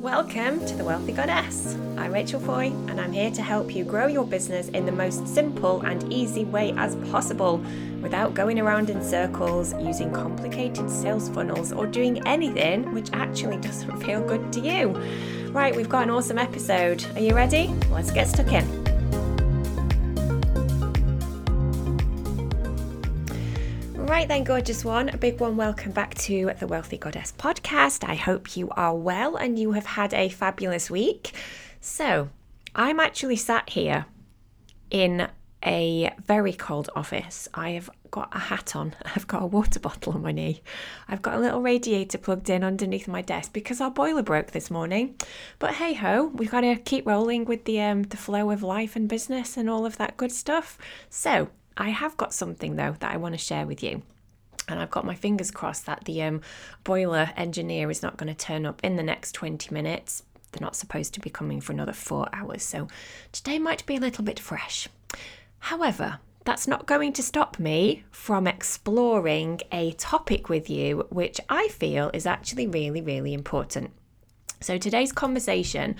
Welcome to The Wealthy Goddess. I'm Rachel Foy, and I'm here to help you grow your business in the most simple and easy way as possible without going around in circles, using complicated sales funnels, or doing anything which actually doesn't feel good to you. Right, we've got an awesome episode. Are you ready? Let's get stuck in. Right then, gorgeous one, a big one. Welcome back to the Wealthy Goddess podcast. I hope you are well and you have had a fabulous week. So, I'm actually sat here in a very cold office. I have got a hat on, I've got a water bottle on my knee, I've got a little radiator plugged in underneath my desk because our boiler broke this morning. But hey ho, we've got to keep rolling with the um, the flow of life and business and all of that good stuff. So I have got something though that I want to share with you. And I've got my fingers crossed that the um, boiler engineer is not going to turn up in the next 20 minutes. They're not supposed to be coming for another four hours, so today might be a little bit fresh. However, that's not going to stop me from exploring a topic with you, which I feel is actually really, really important. So, today's conversation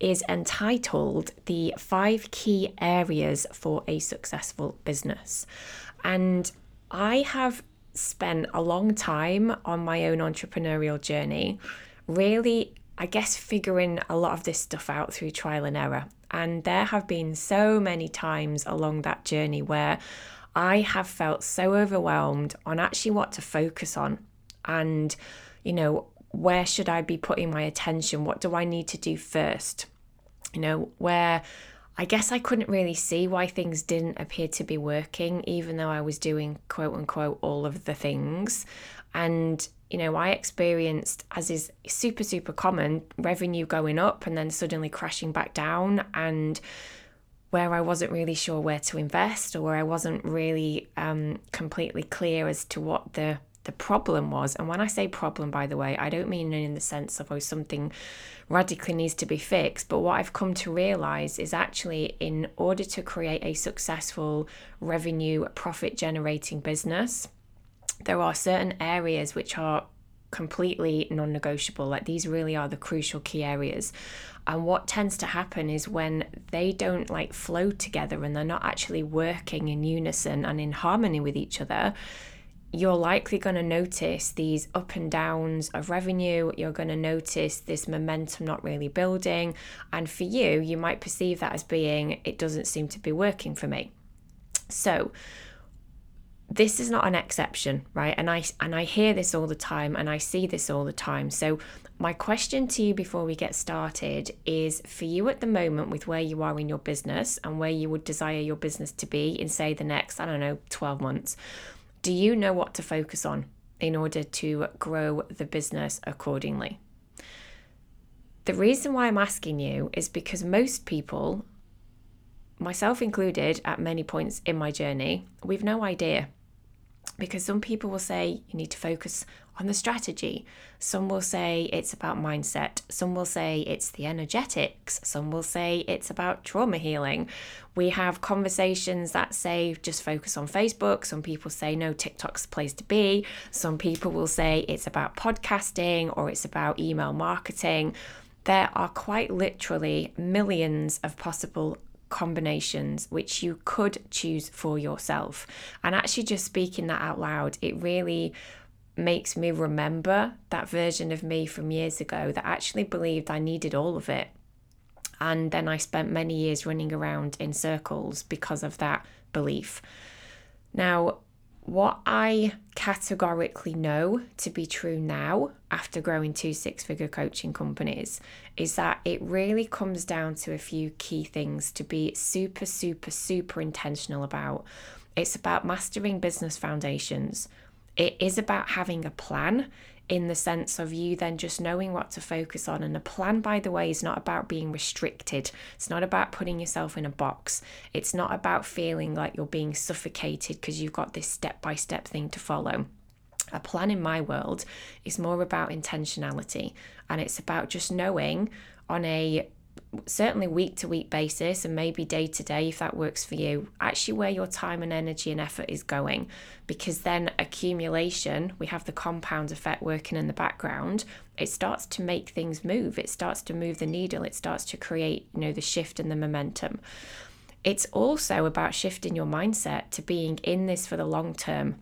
is entitled The Five Key Areas for a Successful Business. And I have spent a long time on my own entrepreneurial journey, really, I guess, figuring a lot of this stuff out through trial and error. And there have been so many times along that journey where I have felt so overwhelmed on actually what to focus on and, you know, where should I be putting my attention? What do I need to do first? You know, where I guess I couldn't really see why things didn't appear to be working, even though I was doing quote unquote all of the things. And, you know, I experienced, as is super, super common, revenue going up and then suddenly crashing back down. And where I wasn't really sure where to invest or where I wasn't really um, completely clear as to what the the problem was. And when I say problem, by the way, I don't mean in the sense of oh something radically needs to be fixed. But what I've come to realize is actually in order to create a successful revenue profit generating business, there are certain areas which are completely non negotiable. Like these really are the crucial key areas. And what tends to happen is when they don't like flow together and they're not actually working in unison and in harmony with each other, you're likely going to notice these up and downs of revenue. You're going to notice this momentum not really building. And for you, you might perceive that as being, it doesn't seem to be working for me. So, this is not an exception, right? And I and I hear this all the time and I see this all the time. So my question to you before we get started is for you at the moment with where you are in your business and where you would desire your business to be in say the next I don't know 12 months do you know what to focus on in order to grow the business accordingly? The reason why I'm asking you is because most people, myself included, at many points in my journey, we've no idea. Because some people will say you need to focus on the strategy. Some will say it's about mindset. Some will say it's the energetics. Some will say it's about trauma healing. We have conversations that say just focus on Facebook. Some people say no, TikTok's the place to be. Some people will say it's about podcasting or it's about email marketing. There are quite literally millions of possible combinations which you could choose for yourself. And actually, just speaking that out loud, it really makes me remember that version of me from years ago that actually believed I needed all of it. And then I spent many years running around in circles because of that belief. Now, what I categorically know to be true now after growing two six figure coaching companies is that it really comes down to a few key things to be super, super, super intentional about. It's about mastering business foundations, it is about having a plan in the sense of you then just knowing what to focus on. And a plan, by the way, is not about being restricted. It's not about putting yourself in a box. It's not about feeling like you're being suffocated because you've got this step by step thing to follow. A plan in my world is more about intentionality and it's about just knowing on a certainly week to week basis and maybe day to day if that works for you actually where your time and energy and effort is going. Because then accumulation we have the compound effect working in the background it starts to make things move. It starts to move the needle. It starts to create you know the shift and the momentum. It's also about shifting your mindset to being in this for the long term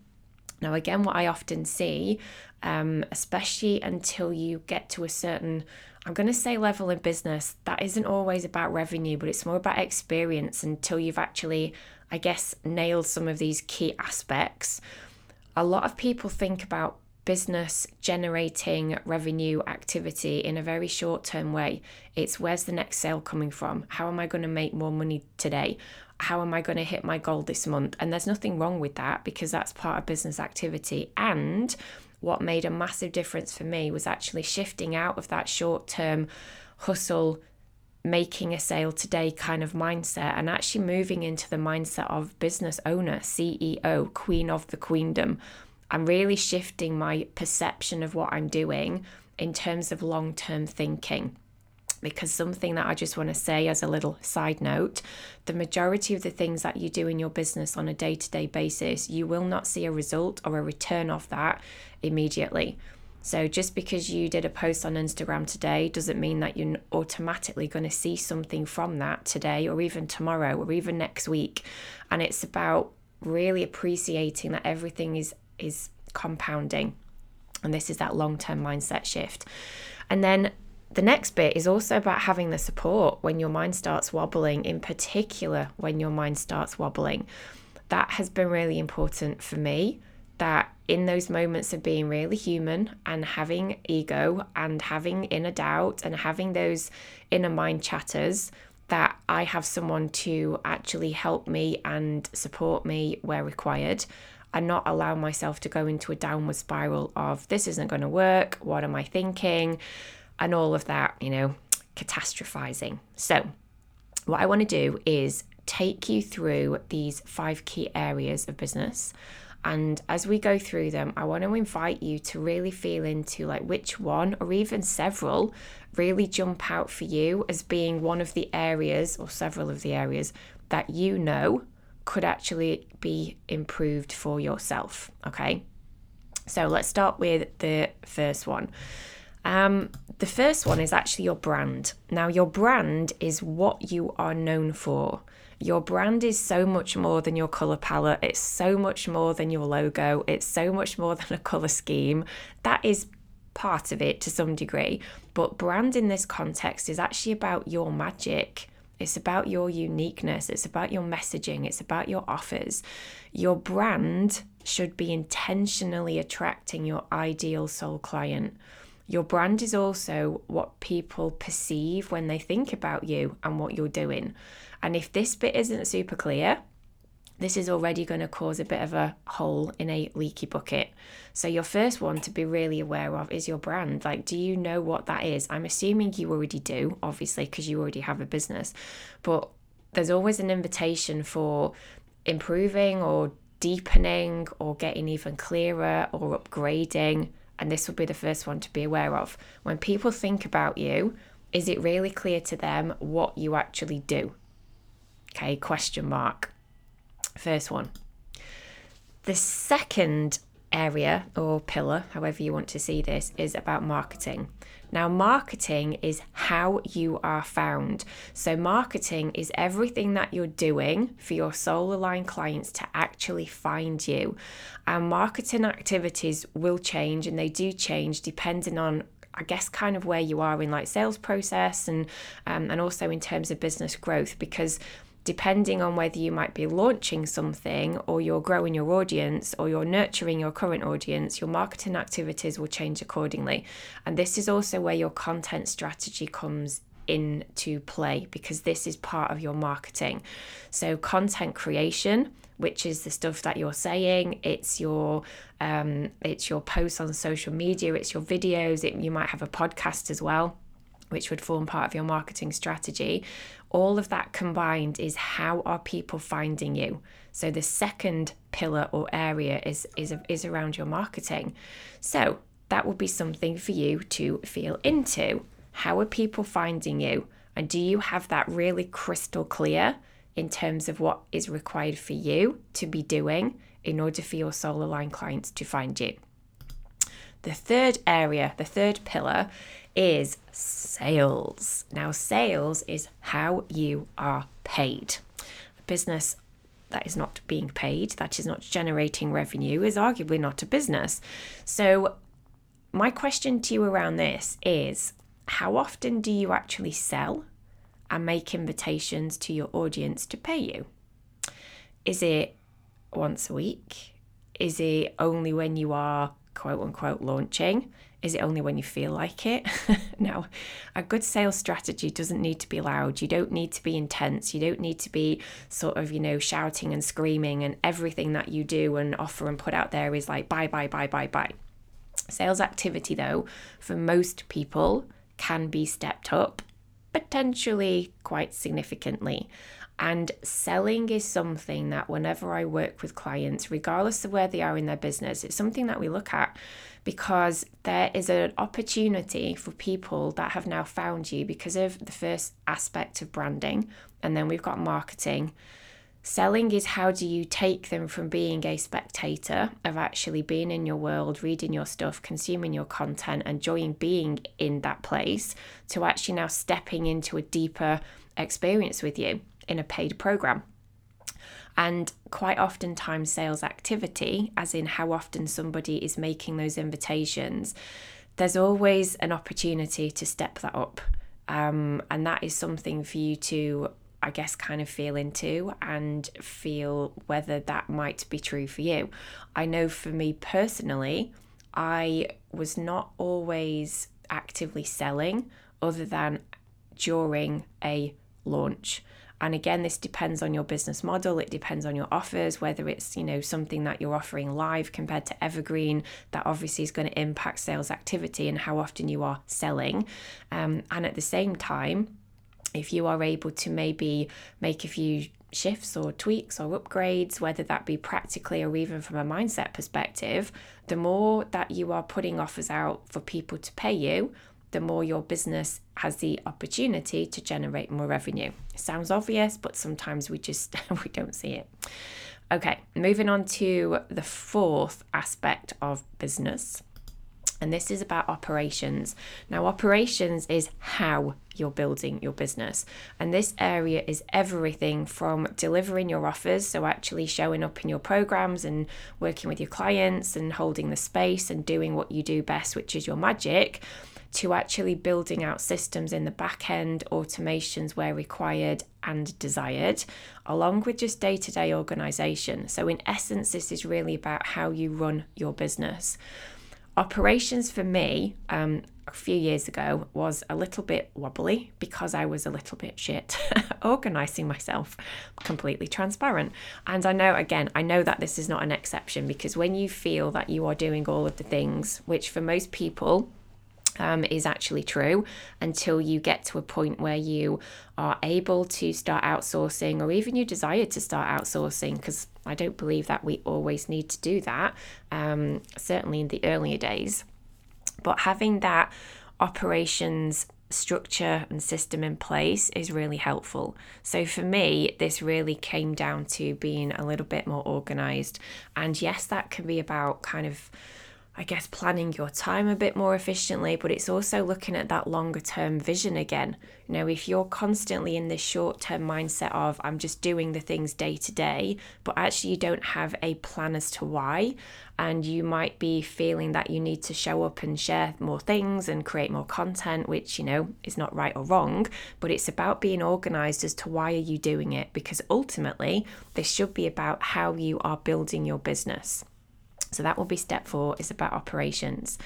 now again what i often see um, especially until you get to a certain I'm going to say level in business, that isn't always about revenue, but it's more about experience until you've actually, I guess, nailed some of these key aspects. A lot of people think about business generating revenue activity in a very short term way. It's where's the next sale coming from? How am I going to make more money today? How am I going to hit my goal this month? And there's nothing wrong with that because that's part of business activity. And what made a massive difference for me was actually shifting out of that short term hustle, making a sale today kind of mindset and actually moving into the mindset of business owner, CEO, queen of the queendom. I'm really shifting my perception of what I'm doing in terms of long term thinking because something that I just want to say as a little side note the majority of the things that you do in your business on a day to day basis, you will not see a result or a return of that immediately. So, just because you did a post on Instagram today doesn't mean that you're automatically going to see something from that today or even tomorrow or even next week. And it's about really appreciating that everything is, is compounding. And this is that long term mindset shift. And then the next bit is also about having the support when your mind starts wobbling, in particular, when your mind starts wobbling. That has been really important for me. That in those moments of being really human and having ego and having inner doubt and having those inner mind chatters, that I have someone to actually help me and support me where required and not allow myself to go into a downward spiral of this isn't going to work. What am I thinking? And all of that, you know, catastrophizing. So, what I want to do is take you through these five key areas of business. And as we go through them, I want to invite you to really feel into like which one or even several really jump out for you as being one of the areas or several of the areas that you know could actually be improved for yourself. Okay. So let's start with the first one. Um, the first one is actually your brand. Now, your brand is what you are known for. Your brand is so much more than your color palette. It's so much more than your logo. It's so much more than a color scheme. That is part of it to some degree. But brand in this context is actually about your magic. It's about your uniqueness. It's about your messaging. It's about your offers. Your brand should be intentionally attracting your ideal soul client. Your brand is also what people perceive when they think about you and what you're doing. And if this bit isn't super clear, this is already going to cause a bit of a hole in a leaky bucket. So, your first one to be really aware of is your brand. Like, do you know what that is? I'm assuming you already do, obviously, because you already have a business. But there's always an invitation for improving or deepening or getting even clearer or upgrading and this will be the first one to be aware of. When people think about you, is it really clear to them what you actually do? Okay, question mark. First one. The second area or pillar, however you want to see this, is about marketing. Now, marketing is how you are found. So, marketing is everything that you're doing for your soul aligned clients to actually find you. And marketing activities will change and they do change depending on I guess kind of where you are in like sales process and um, and also in terms of business growth because depending on whether you might be launching something or you're growing your audience or you're nurturing your current audience, your marketing activities will change accordingly. And this is also where your content strategy comes into play because this is part of your marketing. So, content creation, which is the stuff that you're saying, it's your um, it's your posts on social media, it's your videos, it, you might have a podcast as well which would form part of your marketing strategy. All of that combined is how are people finding you? So the second pillar or area is is is around your marketing. So that would be something for you to feel into. How are people finding you? And do you have that really crystal clear in terms of what is required for you to be doing in order for your soul aligned clients to find you? The third area, the third pillar is sales. Now, sales is how you are paid. A business that is not being paid, that is not generating revenue, is arguably not a business. So, my question to you around this is how often do you actually sell and make invitations to your audience to pay you? Is it once a week? Is it only when you are quote unquote launching? Is it only when you feel like it? no. A good sales strategy doesn't need to be loud. You don't need to be intense. You don't need to be sort of, you know, shouting and screaming, and everything that you do and offer and put out there is like buy, buy, buy, buy, buy. Sales activity, though, for most people can be stepped up, potentially quite significantly. And selling is something that whenever I work with clients, regardless of where they are in their business, it's something that we look at because there is an opportunity for people that have now found you because of the first aspect of branding. And then we've got marketing. Selling is how do you take them from being a spectator of actually being in your world, reading your stuff, consuming your content, enjoying being in that place, to actually now stepping into a deeper experience with you in a paid program. And quite often, time sales activity, as in how often somebody is making those invitations, there's always an opportunity to step that up. Um, and that is something for you to, I guess, kind of feel into and feel whether that might be true for you. I know for me personally, I was not always actively selling other than during a launch. And again, this depends on your business model. It depends on your offers, whether it's, you know, something that you're offering live compared to evergreen, that obviously is going to impact sales activity and how often you are selling. Um, and at the same time, if you are able to maybe make a few shifts or tweaks or upgrades, whether that be practically or even from a mindset perspective, the more that you are putting offers out for people to pay you, the more your business has the opportunity to generate more revenue. Sounds obvious, but sometimes we just we don't see it. Okay, moving on to the fourth aspect of business. And this is about operations. Now, operations is how you're building your business. And this area is everything from delivering your offers, so actually showing up in your programs and working with your clients and holding the space and doing what you do best, which is your magic, to actually building out systems in the back end, automations where required and desired, along with just day to day organization. So, in essence, this is really about how you run your business. Operations for me, um, a few years ago was a little bit wobbly because I was a little bit shit organizing myself, completely transparent. And I know, again, I know that this is not an exception because when you feel that you are doing all of the things, which for most people um, is actually true until you get to a point where you are able to start outsourcing or even you desire to start outsourcing because I don't believe that we always need to do that, um, certainly in the earlier days. But having that operations structure and system in place is really helpful. So for me, this really came down to being a little bit more organized. And yes, that can be about kind of I guess, planning your time a bit more efficiently, but it's also looking at that longer term vision again. You know, if you're constantly in this short term mindset of, I'm just doing the things day to day, but actually you don't have a plan as to why, and you might be feeling that you need to show up and share more things and create more content, which, you know, is not right or wrong, but it's about being organized as to why are you doing it, because ultimately this should be about how you are building your business. So that will be step four, is about operations.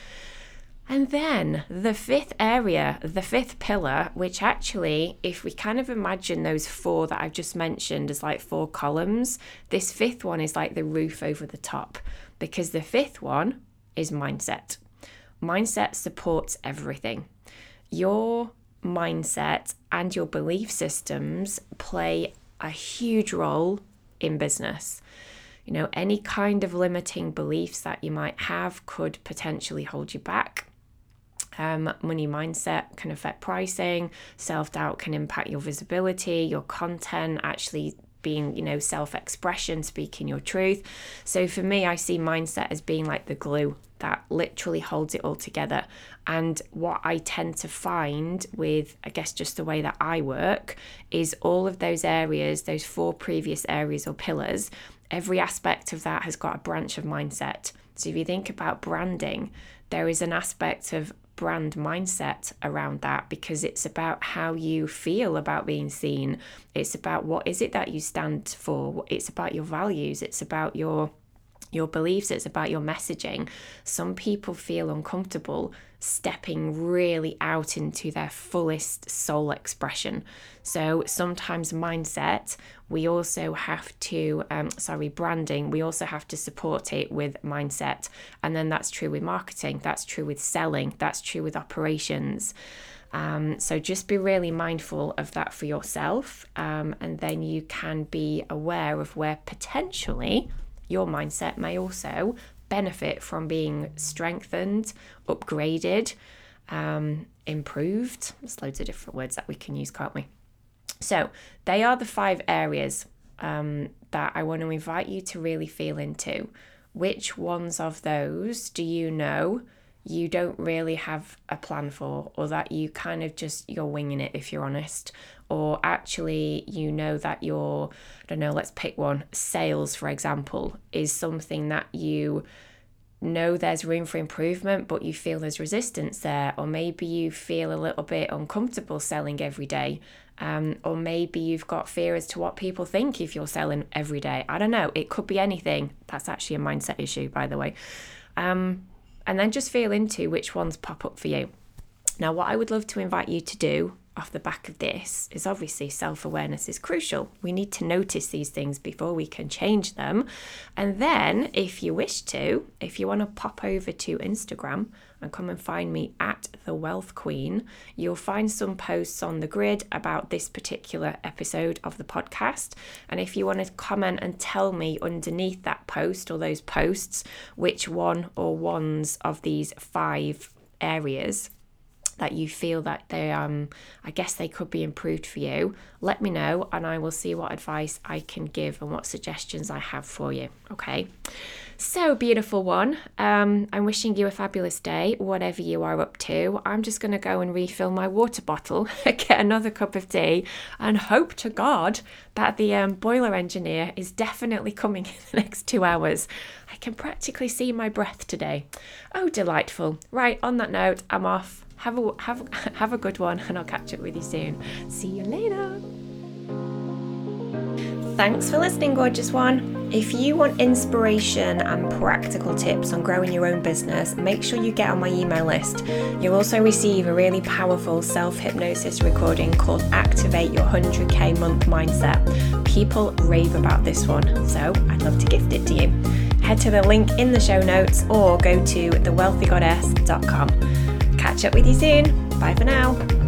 And then the fifth area, the fifth pillar, which actually, if we kind of imagine those four that I've just mentioned as like four columns, this fifth one is like the roof over the top because the fifth one is mindset. Mindset supports everything. Your mindset and your belief systems play a huge role in business. You know, any kind of limiting beliefs that you might have could potentially hold you back. Um, money mindset can affect pricing, self doubt can impact your visibility, your content, actually being, you know, self expression, speaking your truth. So for me, I see mindset as being like the glue that literally holds it all together. And what I tend to find with, I guess, just the way that I work is all of those areas, those four previous areas or pillars, every aspect of that has got a branch of mindset. So if you think about branding, there is an aspect of brand mindset around that because it's about how you feel about being seen. It's about what is it that you stand for. It's about your values. It's about your your beliefs, it's about your messaging. Some people feel uncomfortable stepping really out into their fullest soul expression. So sometimes mindset, we also have to, um, sorry, branding, we also have to support it with mindset. And then that's true with marketing, that's true with selling, that's true with operations. Um, so just be really mindful of that for yourself, um, and then you can be aware of where potentially your mindset may also benefit from being strengthened, upgraded, um, improved. There's loads of different words that we can use, can't we? So, they are the five areas um, that I want to invite you to really feel into. Which ones of those do you know you don't really have a plan for, or that you kind of just you're winging it if you're honest, or actually you know that your I don't know, let's pick one, sales for example, is something that you know there's room for improvement, but you feel there's resistance there, or maybe you feel a little bit uncomfortable selling every day. Um, or maybe you've got fear as to what people think if you're selling every day. I don't know. It could be anything. That's actually a mindset issue, by the way. Um, and then just feel into which ones pop up for you. Now, what I would love to invite you to do off the back of this is obviously self awareness is crucial. We need to notice these things before we can change them. And then, if you wish to, if you want to pop over to Instagram and come and find me at The Wealth Queen, you'll find some posts on the grid about this particular episode of the podcast. And if you want to comment and tell me underneath that post or those posts which one or ones of these five areas that you feel that they um I guess they could be improved for you, let me know and I will see what advice I can give and what suggestions I have for you. Okay. So beautiful one. Um, I'm wishing you a fabulous day, whatever you are up to. I'm just going to go and refill my water bottle, get another cup of tea, and hope to God that the um, boiler engineer is definitely coming in the next two hours. I can practically see my breath today. Oh, delightful. Right, on that note, I'm off. Have a have have a good one, and I'll catch up with you soon. See you later. Thanks for listening, gorgeous one. If you want inspiration and practical tips on growing your own business, make sure you get on my email list. You'll also receive a really powerful self hypnosis recording called Activate Your 100k Month Mindset. People rave about this one, so I'd love to gift it to you. Head to the link in the show notes or go to thewealthygoddess.com. Catch up with you soon. Bye for now.